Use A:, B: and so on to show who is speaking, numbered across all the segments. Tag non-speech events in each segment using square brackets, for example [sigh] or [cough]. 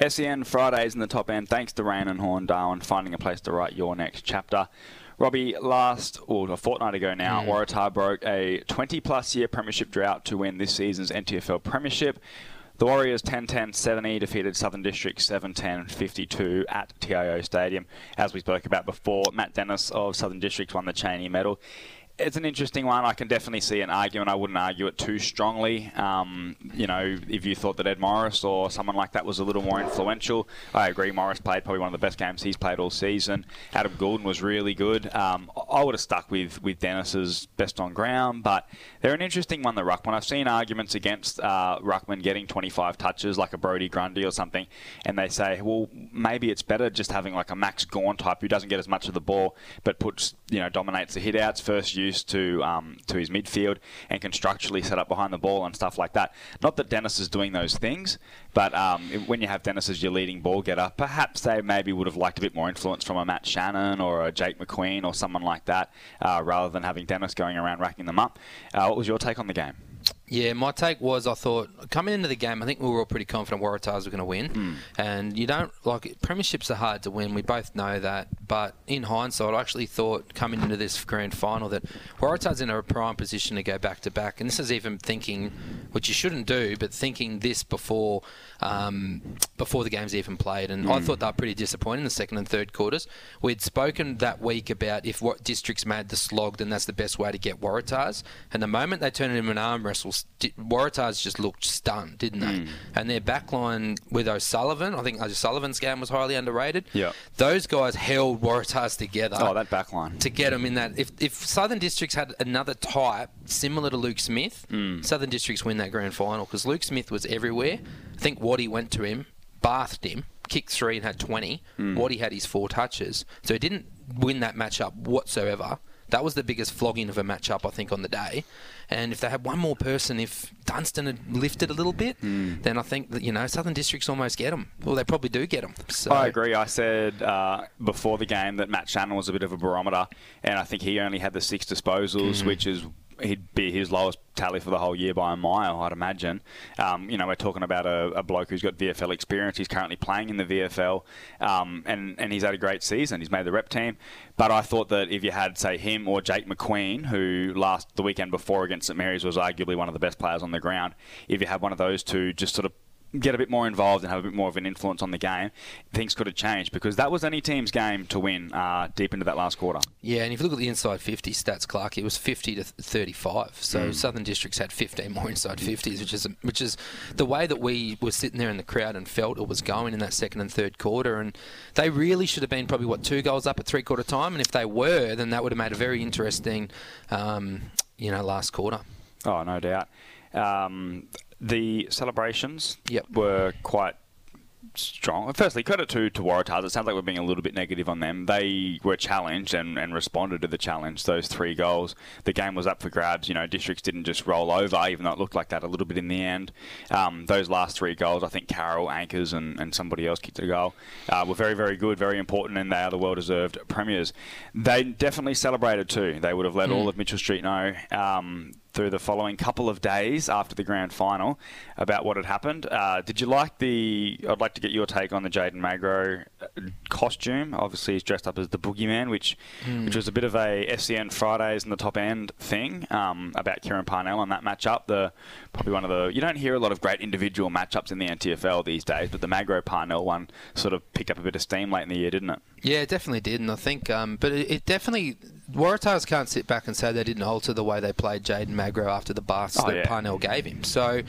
A: SEN Fridays in the top end. Thanks to Raine and Horne Darwin finding a place to write your next chapter. Robbie, last or a fortnight ago now, mm. Waratah broke a 20 plus year premiership drought to win this season's NTFL premiership. The Warriors 10-10-70 defeated Southern District 7-10-52 at TIO Stadium. As we spoke about before, Matt Dennis of Southern District won the Cheney medal it's an interesting one. I can definitely see an argument. I wouldn't argue it too strongly. Um, you know, if you thought that Ed Morris or someone like that was a little more influential, I agree. Morris played probably one of the best games he's played all season. Adam Goulden was really good. Um, I would have stuck with, with Dennis's best on ground, but they're an interesting one, the Ruckman. I've seen arguments against uh, Ruckman getting 25 touches, like a Brodie Grundy or something, and they say, well, maybe it's better just having like a Max Gawn type who doesn't get as much of the ball, but puts, you know, dominates the hitouts, first use to um, to his midfield and can structurally set up behind the ball and stuff like that. Not that Dennis is doing those things, but um, when you have Dennis as your leading ball getter, perhaps they maybe would have liked a bit more influence from a Matt Shannon or a Jake McQueen or someone like that, uh, rather than having Dennis going around racking them up. Uh, what was your take on the game?
B: Yeah, my take was I thought coming into the game, I think we were all pretty confident Waratahs were going to win. Mm. And you don't like premierships are hard to win. We both know that. But in hindsight, I actually thought coming into this grand final that Waratahs in a prime position to go back to back. And this is even thinking, which you shouldn't do, but thinking this before um, before the game's even played. And mm. I hmm. thought they were pretty disappointed in the second and third quarters. We'd spoken that week about if what districts made the slog, then that's the best way to get Waratahs. And the moment they turned it into an arm wrestle, Waratahs just looked stunned, didn't they? Mm. And their backline with O'Sullivan, I think O'Sullivan's game was highly underrated.
A: Yeah.
B: Those guys held Waratahs together.
A: Oh, that backline.
B: To get them in that. If, if Southern Districts had another type similar to Luke Smith,
A: mm.
B: Southern Districts win that grand final because Luke Smith was everywhere. I think Waddy went to him, bathed him, kicked three and had 20. Mm. Waddy had his four touches. So he didn't win that matchup whatsoever. That was the biggest flogging of a matchup, I think, on the day. And if they had one more person, if Dunstan had lifted a little bit,
A: mm.
B: then I think that, you know, Southern Districts almost get them. Well, they probably do get them. So.
A: I agree. I said uh, before the game that Matt Shannon was a bit of a barometer, and I think he only had the six disposals, mm. which is he'd be his lowest tally for the whole year by a mile, I'd imagine. Um, you know, we're talking about a, a, bloke who's got VFL experience. He's currently playing in the VFL, um, and and he's had a great season. He's made the rep team. But I thought that if you had, say, him or Jake McQueen, who last the weekend before against St Mary's was arguably one of the best players on the ground, if you had one of those two just sort of get a bit more involved and have a bit more of an influence on the game, things could have changed because that was any team's game to win uh, deep into that last quarter.
B: Yeah, and if you look at the inside 50 stats, Clark, it was 50 to 35. So mm. Southern Districts had 15 more inside 50s, which is which is the way that we were sitting there in the crowd and felt it was going in that second and third quarter. And they really should have been probably what two goals up at three quarter time. And if they were, then that would have made a very interesting, um, you know, last quarter.
A: Oh, no doubt. Um, the celebrations
B: yep.
A: were quite strong. Firstly, credit to, to Waratahs. It sounds like we're being a little bit negative on them. They were challenged and, and responded to the challenge. Those three goals. The game was up for grabs. You know, districts didn't just roll over, even though it looked like that a little bit in the end. Um, those last three goals, I think Carroll, Anchors, and, and somebody else kicked a goal, uh, were very, very good, very important, and they are the well deserved premiers. They definitely celebrated too. They would have let mm. all of Mitchell Street know. Um, through the following couple of days after the grand final about what had happened. Uh, did you like the? I'd like to get your take on the Jaden Magro uh, costume. Obviously, he's dressed up as the boogeyman, which mm. which was a bit of a SEN Fridays in the top end thing um, about Kieran Parnell and that matchup. The probably one of the you don't hear a lot of great individual matchups in the NTFL these days, but the Magro Parnell one sort of picked up a bit of steam late in the year, didn't it?
B: Yeah, it definitely did, and I think, um, but it, it, definitely Waratahs can't sit back and say they didn't alter the way they played Jaden Magro after the bust oh, that yeah. Parnell gave him. So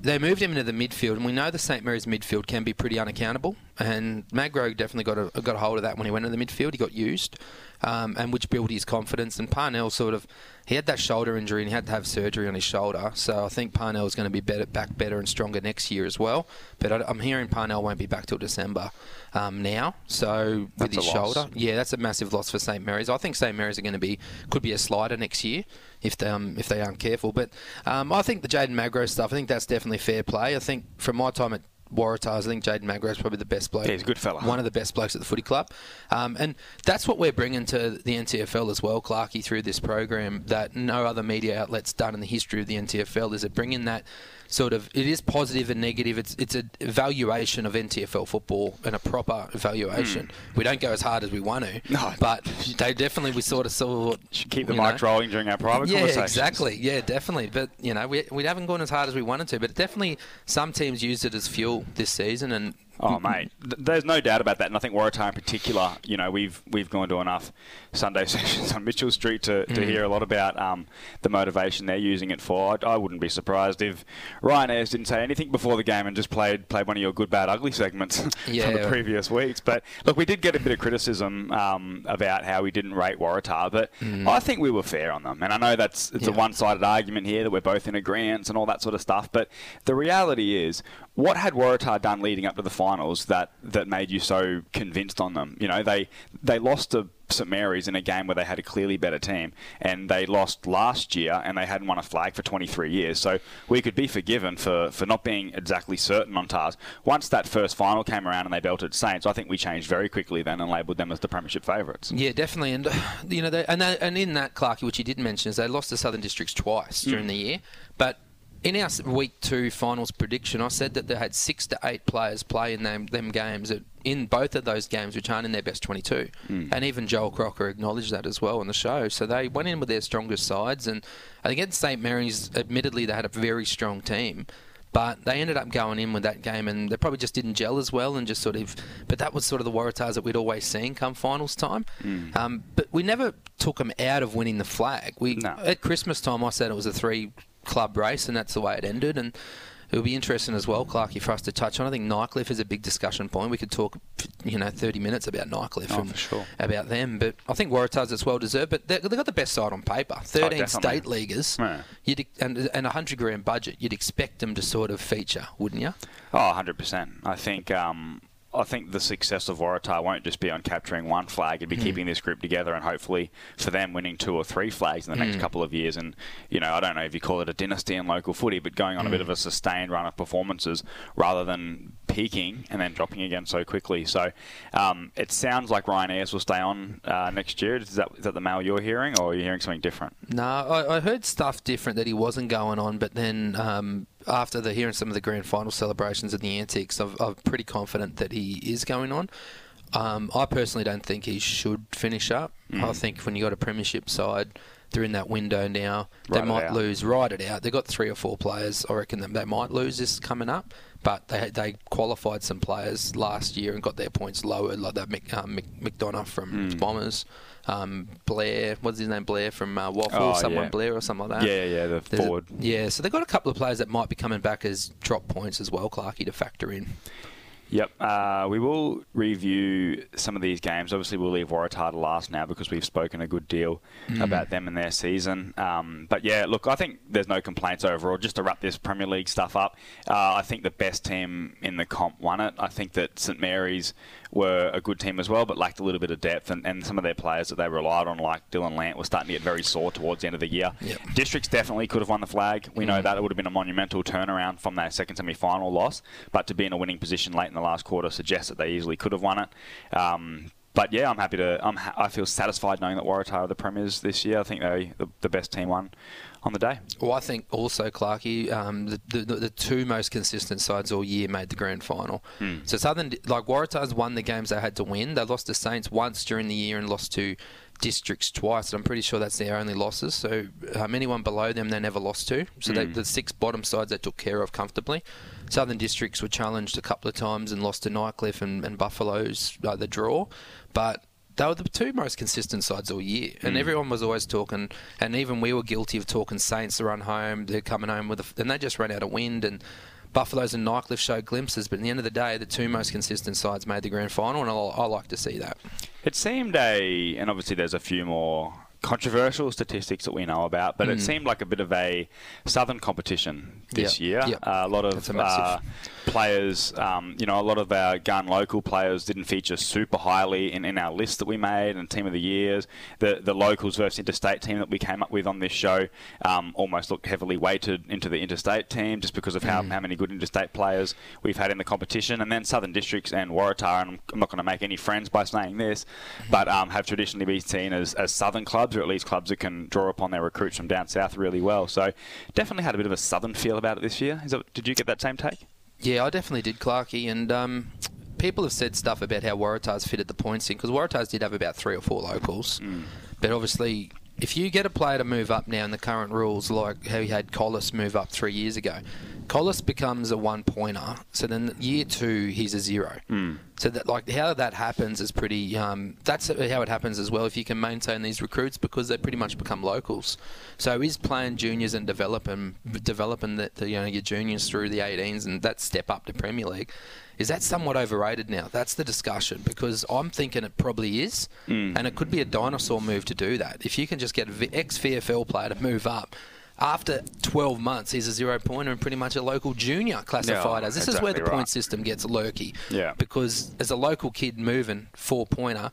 B: they moved him into the midfield, and we know the St Mary's midfield can be pretty unaccountable. And Magro definitely got a got a hold of that when he went into the midfield. He got used, um, and which built his confidence. And Parnell sort of he had that shoulder injury and he had to have surgery on his shoulder. So I think Parnell is going to be better, back better and stronger next year as well. But I, am hearing Parnell won't be back till December um, now. So
A: that's
B: with his shoulder, yeah, that's a massive loss for St Mary's. I think St Mary's are going to be could be a slider next year if they um, if they aren't careful. But um, I think the Jaden Magro stuff, I think that's definitely fair play. I think from my time at Waratahs. I think Jaden Magro is probably the best bloke.
A: Yeah, he's a good fella.
B: One of the best blokes at the footy club. Um, and that's what we're bringing to the NTFL as well, Clarkey, through this program that no other media outlet's done in the history of the NTFL is it bringing that sort of it is positive and negative. It's it's a evaluation of NTFL football and a proper evaluation. Mm. We don't go as hard as we want to,
A: no.
B: but they definitely we sort of saw
A: should keep the mic know. rolling during our private
B: yeah,
A: conversations.
B: exactly. Yeah, definitely. But you know, we we haven't gone as hard as we wanted to, but definitely some teams used it as fuel this season and
A: Oh, mate, there's no doubt about that, and I think Waratah in particular. You know, we've we've gone to enough Sunday [laughs] sessions on Mitchell Street to, to mm. hear a lot about um, the motivation they're using it for. I, I, wouldn't be surprised if Ryan Ayres didn't say anything before the game and just played played one of your good, bad, ugly segments [laughs] yeah. from the previous weeks. But look, we did get a bit of criticism um, about how we didn't rate Waratah, but mm. I think we were fair on them. And I know that's it's yeah. a one-sided argument here that we're both in agreement and all that sort of stuff. But the reality is, what had Waratah done leading up to the finals that, that made you so convinced on them? You know, they they lost to St Mary's in a game where they had a clearly better team, and they lost last year, and they hadn't won a flag for 23 years. So we could be forgiven for, for not being exactly certain on TARS. Once that first final came around and they belted Saints, I think we changed very quickly then and labelled them as the premiership favourites.
B: Yeah, definitely, and you know, they, and they, and in that Clarky, which you did mention, is they lost to Southern Districts twice during mm. the year, but in our week two finals prediction, I said that they had six to eight players play in them, them games in both of those games, which aren't in their best 22. Mm. And even Joel Crocker acknowledged that as well on the show. So they went in with their strongest sides. And against St. Mary's, admittedly, they had a very strong team. But they ended up going in with that game, and they probably just didn't gel as well, and just sort of. But that was sort of the Waratahs that we'd always seen come finals time. Mm. Um, but we never took them out of winning the flag. We no. at Christmas time, I said it was a three club race, and that's the way it ended. And it'll be interesting as well, Clarky, for us to touch on. I think Nightcliff is a big discussion point. We could talk, you know, 30 minutes about Nightcliff
A: oh,
B: and
A: sure.
B: about them. But I think Waratahs it's well deserved. But they've got the best side on paper. 13 oh, state leaguers yeah. you'd, and, and a 100 grand budget. You'd expect them to sort of feature, wouldn't you?
A: Oh, 100%. I think um, I think the success of Waratah won't just be on capturing one flag. It'd be mm. keeping this group together and hopefully for them winning two or three flags in the next mm. couple of years. And, you know, I don't know if you call it a dynasty in local footy, but going on mm. a bit of a sustained run of performances rather than peaking and then dropping again so quickly. So um, it sounds like Ryan Ayres will stay on uh, next year. Is that, is that the mail you're hearing or are you hearing something different?
B: No, I, I heard stuff different that he wasn't going on, but then. Um, after the hearing some of the grand final celebrations at the Antiques, I'm, I'm pretty confident that he is going on. Um, I personally don't think he should finish up. Mm. I think when you got a premiership side, they're in that window now. They might lose, ride it out. They've got three or four players. I reckon that they might lose this coming up, but they they qualified some players last year and got their points lowered, like that Mc, um, McDonough from mm. Bombers um, Blair, what's his name, Blair from uh, Waffle, oh, someone
A: yeah.
B: Blair or something like that.
A: Yeah, yeah, the There's forward.
B: A, yeah, so they've got a couple of players that might be coming back as drop points as well, Clarky, to factor in.
A: Yep. Uh, we will review some of these games. Obviously, we'll leave Waratah to last now because we've spoken a good deal mm. about them and their season. Um, but yeah, look, I think there's no complaints overall. Just to wrap this Premier League stuff up, uh, I think the best team in the comp won it. I think that St Mary's were a good team as well, but lacked a little bit of depth, and, and some of their players that they relied on, like Dylan Lant, were starting to get very sore towards the end of the year.
B: Yep.
A: Districts definitely could have won the flag. We mm. know that it would have been a monumental turnaround from their second semi-final loss, but to be in a winning position late in the last quarter suggests that they easily could have won it. Um, but yeah, I'm happy to. I'm ha- I feel satisfied knowing that Waratah are the premiers this year. I think they the, the best team won on the day.
B: Well, I think also, Clarkey, um, the, the, the, two most consistent sides all year made the grand final.
A: Mm.
B: So Southern, like Waratahs won the games they had to win. They lost to Saints once during the year and lost to districts twice. and I'm pretty sure that's their only losses. So um, anyone below them, they never lost to. So mm. they, hmm. the six bottom sides they took care of comfortably. Southern districts were challenged a couple of times and lost to Nightcliff and, and Buffaloes uh, the draw, but they were the two most consistent sides all year, and mm. everyone was always talking, and even we were guilty of talking Saints to run home. They're coming home with, a, and they just ran out of wind, and Buffaloes and Nightcliff showed glimpses. But at the end of the day, the two most consistent sides made the grand final, and I, I like to see that.
A: It seemed a, and obviously there's a few more controversial statistics that we know about, but
B: Mm.
A: it seemed like a bit of a southern competition this
B: Yep,
A: year.
B: yep.
A: Uh, a lot of
B: a
A: uh, players, um, you know, a lot of our gun local players didn't feature super highly in, in our list that we made and team of the years. The the locals versus interstate team that we came up with on this show um, almost looked heavily weighted into the interstate team just because of how,
B: Mm.
A: how many good interstate players we've had in the competition. And then Southern Districts and Waratah, and I'm- I'm not going to make any friends by saying this, but um, have traditionally been seen as, as southern clubs or at least clubs that can draw upon their recruits from down south really well. So definitely had a bit of a southern feel about it this year. That, did you get that same take?
B: Yeah, I definitely did, Clarkey. And um, people have said stuff about how Waratahs fitted the points in because Waratahs did have about three or four locals. But obviously, if you get a player to move up now in the current rules, like how you had Collis move up three years ago, Collis becomes a one pointer. So then year two, he's a zero. So that like how that happens is pretty. Um, that's how it happens as well. If you can maintain these recruits because they pretty much become locals. So he's playing juniors and developing developing the, the you know your juniors through the 18s and that step up to Premier League. Is that somewhat overrated now? That's the discussion because I'm thinking it probably is, and it could be a dinosaur move to do that. If you can just get an ex VFL player to move up. After 12 months, he's a zero pointer and pretty much a local junior classified
A: Yeah,
B: as. This is where the
A: exactly
B: point system gets lurky.
A: Yeah.
B: Because as a local kid moving four pointer,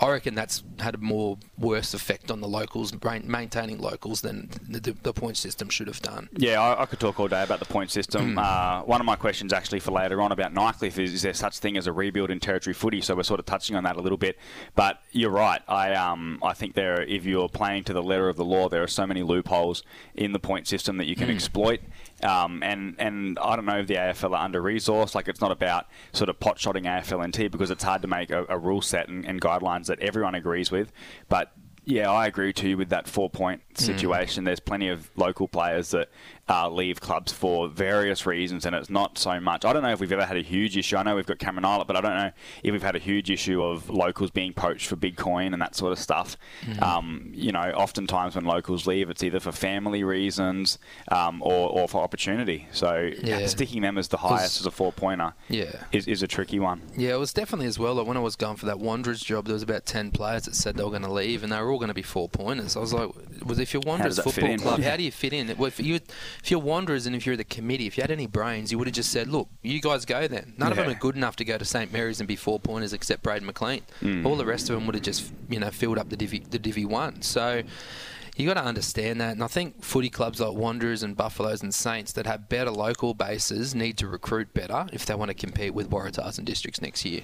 B: I reckon that's had a more worse effect on the locals, maintaining locals than the, the, point system should have done.
A: Yeah, I, I could talk all day about the point system.
B: Hmm.
A: Uh, one of my questions actually for later on about Nightcliff is, is there such thing as a rebuild in territory footy? So we're sort of touching on that a little bit. But you're right. I um I think there, if you're playing to the letter of the law, there are so many loopholes in the point system that you can exploit. Um, and and I don't know if the AFL are under resourced. Like it's not about sort of pot shotting AFLNT because it's hard to make a, a rule set and, and guidelines that everyone agrees with. But yeah, I agree too with that four point situation. There's plenty of local players that uh, leave clubs for various reasons, and it's not so much. I don't know if we've ever had a huge issue. I know we've got Cameron Islet, but I don't know if we've had a huge issue of locals being poached for big coin and that sort of stuff. Um, you know, oftentimes when locals leave, it's either for family reasons um, or, or for opportunity. So
B: Yeah.
A: sticking them as the highest as a four pointer
B: Yeah.
A: is, is a tricky one.
B: Yeah, it was definitely as well. Like when I was going for that Wanderers job, there was about ten players that said they were going to leave, and they were all going to be four pointers. I was like, "Was if you're Wanderers Football? Club, how do you fit in? Well, if you if you're Wanderers and if you're the committee, if you had any brains, you would have just said, "Look, you guys go then." None of them are good enough to go to St Mary's and be four pointers, except Braden McLean.
A: Mm.
B: All the rest of them would have just you know filled up the divvy the divvy one. So. You got to understand that, and I think footy clubs like Wanderers and Buffaloes and Saints that have better local bases need to recruit better if they want to compete with Waratahs and districts next year.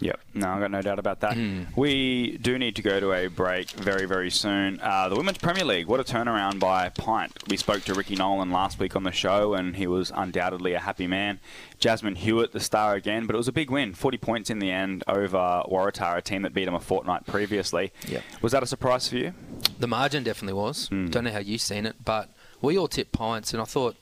A: Yep, no, I've got no doubt about that.
B: Hmm.
A: We do need to go to a break very, very soon. Uh, the Women's Premier League, what a turnaround by Pint. We spoke to Ricky Nolan last week on the show, and he was undoubtedly a happy man. Jasmine Hewitt, the star again, but it was a big win 40 points in the end over Waratah, a team that beat them a fortnight previously.
B: Yep.
A: Was that a surprise for you?
B: The margin definitely was.
A: Hmm.
B: Don't know how you've seen it, but we all tipped Pints, and I thought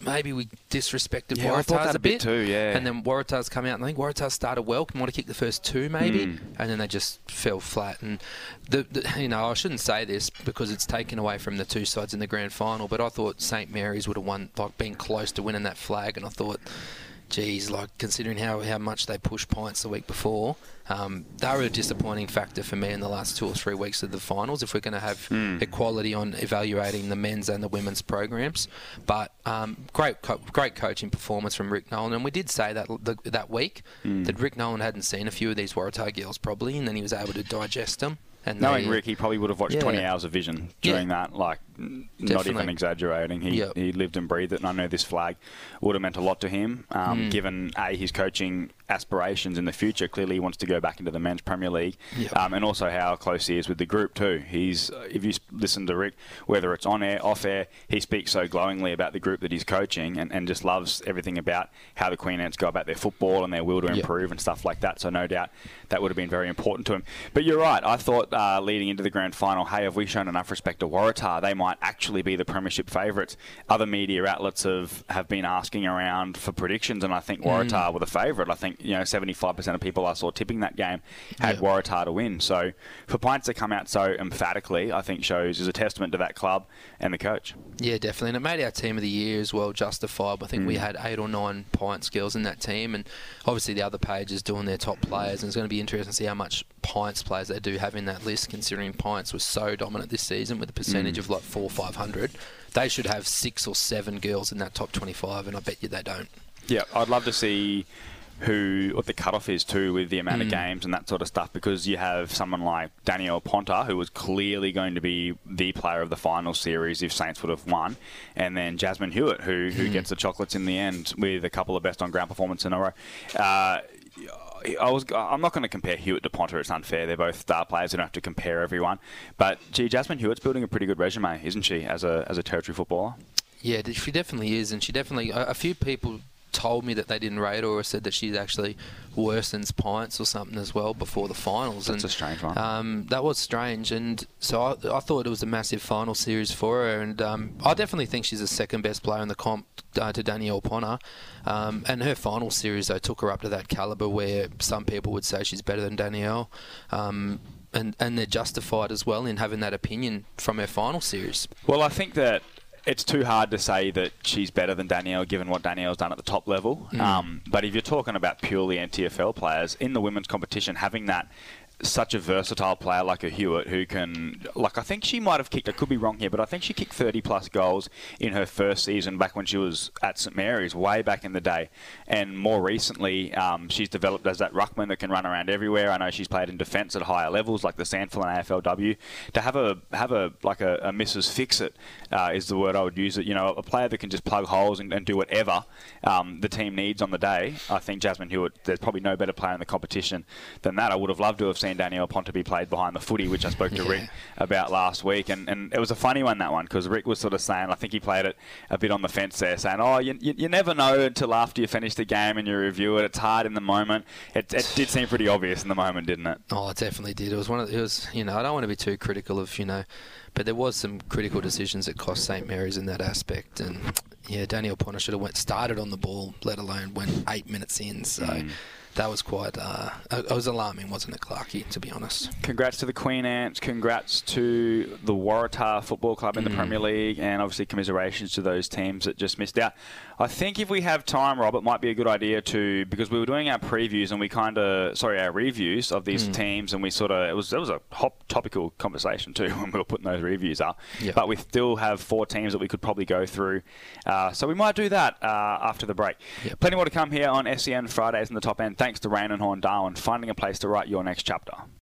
B: maybe we disrespected
A: Yeah,
B: Waratahs a
A: bit
B: bit
A: too, yeah.
B: And then Waratahs come out, and I think Waratahs started well, want to kick the first two maybe,
A: Hmm.
B: and then they just fell flat. And the, the you know I shouldn't say this because it's taken away from the two sides in the grand final, but I thought St Mary's would have won, like been close to winning that flag, and I thought. Geez, like considering how, how much they pushed pints the week before, um, they were a disappointing factor for me in the last two or three weeks of the finals. If we're going to have equality on evaluating the men's and the women's programs, but um, great co- great coaching performance from Rick Nolan, and we did say that the, that week that Rick Nolan hadn't seen a few of these Waratah girls probably, and then he was able to digest them. And
A: Knowing
B: they-
A: Rick, he probably would have watched
B: Yeah.
A: 20 hours of vision during that. Like, n- not even exaggerating. He,
B: Yep.
A: he lived and breathed it, and I know this flag would have meant a lot to him, um,
B: Mm.
A: given A, his coaching aspirations in the future. Clearly, he wants to go back into the men's Premier League,
B: Yep.
A: um, and also how close he is with the group, too. He's, uh, if you listen to Rick, whether it's on air, off air, he speaks so glowingly about the group that he's coaching and, and just loves everything about how the Queen Ants go about their football and their will to
B: Yep.
A: improve and stuff like that. So, no doubt that would have been very important to him. But you're right. I thought uh, leading into the grand final, hey, have we shown enough respect to Waratah? They might actually be the premiership favourites. Other media outlets have, have been asking around for predictions, and I think Waratah were the favourite. I think you know 75% of people I saw tipping that game had
B: Yeah.
A: Waratah to win. So for Pints to come out so emphatically, I think shows is a testament to that club and the coach.
B: Yeah, definitely. And it made our team of the year as well justified. I think
A: Mm.
B: we had eight or nine Pints girls in that team, and obviously the other pages doing their top players. And it's going to be interesting to see how much Pints players they do have in that list, considering Pints was so dominant this season with a percentage
A: Mm.
B: of like four, five hundred. They should have six or seven girls in that top twenty-five, and I bet you they don't.
A: Yeah, I'd love to see who what the cutoff is too with the amount of
B: Mm.
A: games and that sort of stuff because you have someone like Danielle Ponter who was clearly going to be the player of the final series if Saints would have won, and then Jasmine Hewitt who who
B: Mm.
A: gets the chocolates in the end with a couple of best on ground performance in a row. Uh, I was. I'm not going to compare Hewitt to Ponter. It's unfair. They're both star players. You don't have to compare everyone. But gee, Jasmine Hewitt's building a pretty good resume, isn't she, as a as a territory footballer?
B: Yeah, she definitely is, and she definitely. A few people told me that they didn't rate her or said that she's actually worse than Pints or something as well before the finals.
A: That's
B: and,
A: a strange one.
B: Um, that was strange, and so I, I thought it was a massive final series for her, and um, I definitely think she's the second best player in the comp uh, to Danielle Ponter. Um, and her final series, though, took her up to that caliber where some people would say she's better than Danielle. Um, and, and they're justified as well in having that opinion from her final series.
A: Well, I think that it's too hard to say that she's better than Danielle, given what Danielle's done at the top level. Um, but if you're talking about purely NTFL players in the women's competition, having that such a versatile player like a Hewitt who can, like, I think she might have kicked, I could be wrong here, but I think she kicked 30 plus goals in her first season back when she was at St Mary's, way back in the day. And more recently, um, she's developed as that ruckman that can run around everywhere. I know she's played in defence at higher levels, like the Sandful and AFLW. To have a, have a, like a, a Mrs. Fix It uh, is the word I would use it. You know, a player that can just plug holes and, and do whatever um, the team needs on the day. I think Jasmine Hewitt, there's probably no better player in the competition than that. I would have loved to have seen Danielle Ponter be played behind the footy, which I spoke to
B: Yeah.
A: Rick about last week. And, and it was a funny one, that one, because Rick was sort of saying, I think he played it a bit on the fence there, saying, oh, you, you, you never know until after you finish the game and you review it. It's hard in the moment. It, it did seem pretty obvious in the moment, didn't it?
B: Oh, it definitely did. It was one of it was you know I don't want to be too critical of you know, but there was some critical decisions that cost St Mary's in that aspect, and yeah, Danielle Ponter should have went started on the ball, let alone went eight minutes in. So mm. That was quite uh, it was alarming, wasn't it, Clarkey? To be honest.
A: Congrats to the Queen Ants. Congrats to the Waratah Football Club in the Premier League, and obviously commiserations to those teams that just missed out. I think if we have time, Rob, it might be a good idea to because we were doing our previews and we kind of sorry our reviews of these teams, and we sort of it was it was a hot topical conversation too [laughs] when we were putting those reviews up.
B: Yep.
A: But we still have four teams that we could probably go through, uh, so we might do that uh, after the break.
B: Yep.
A: Plenty more to come here on SEN Fridays in the top end. Thanks to Raine and Horne Darwin, finding a place to write your next chapter.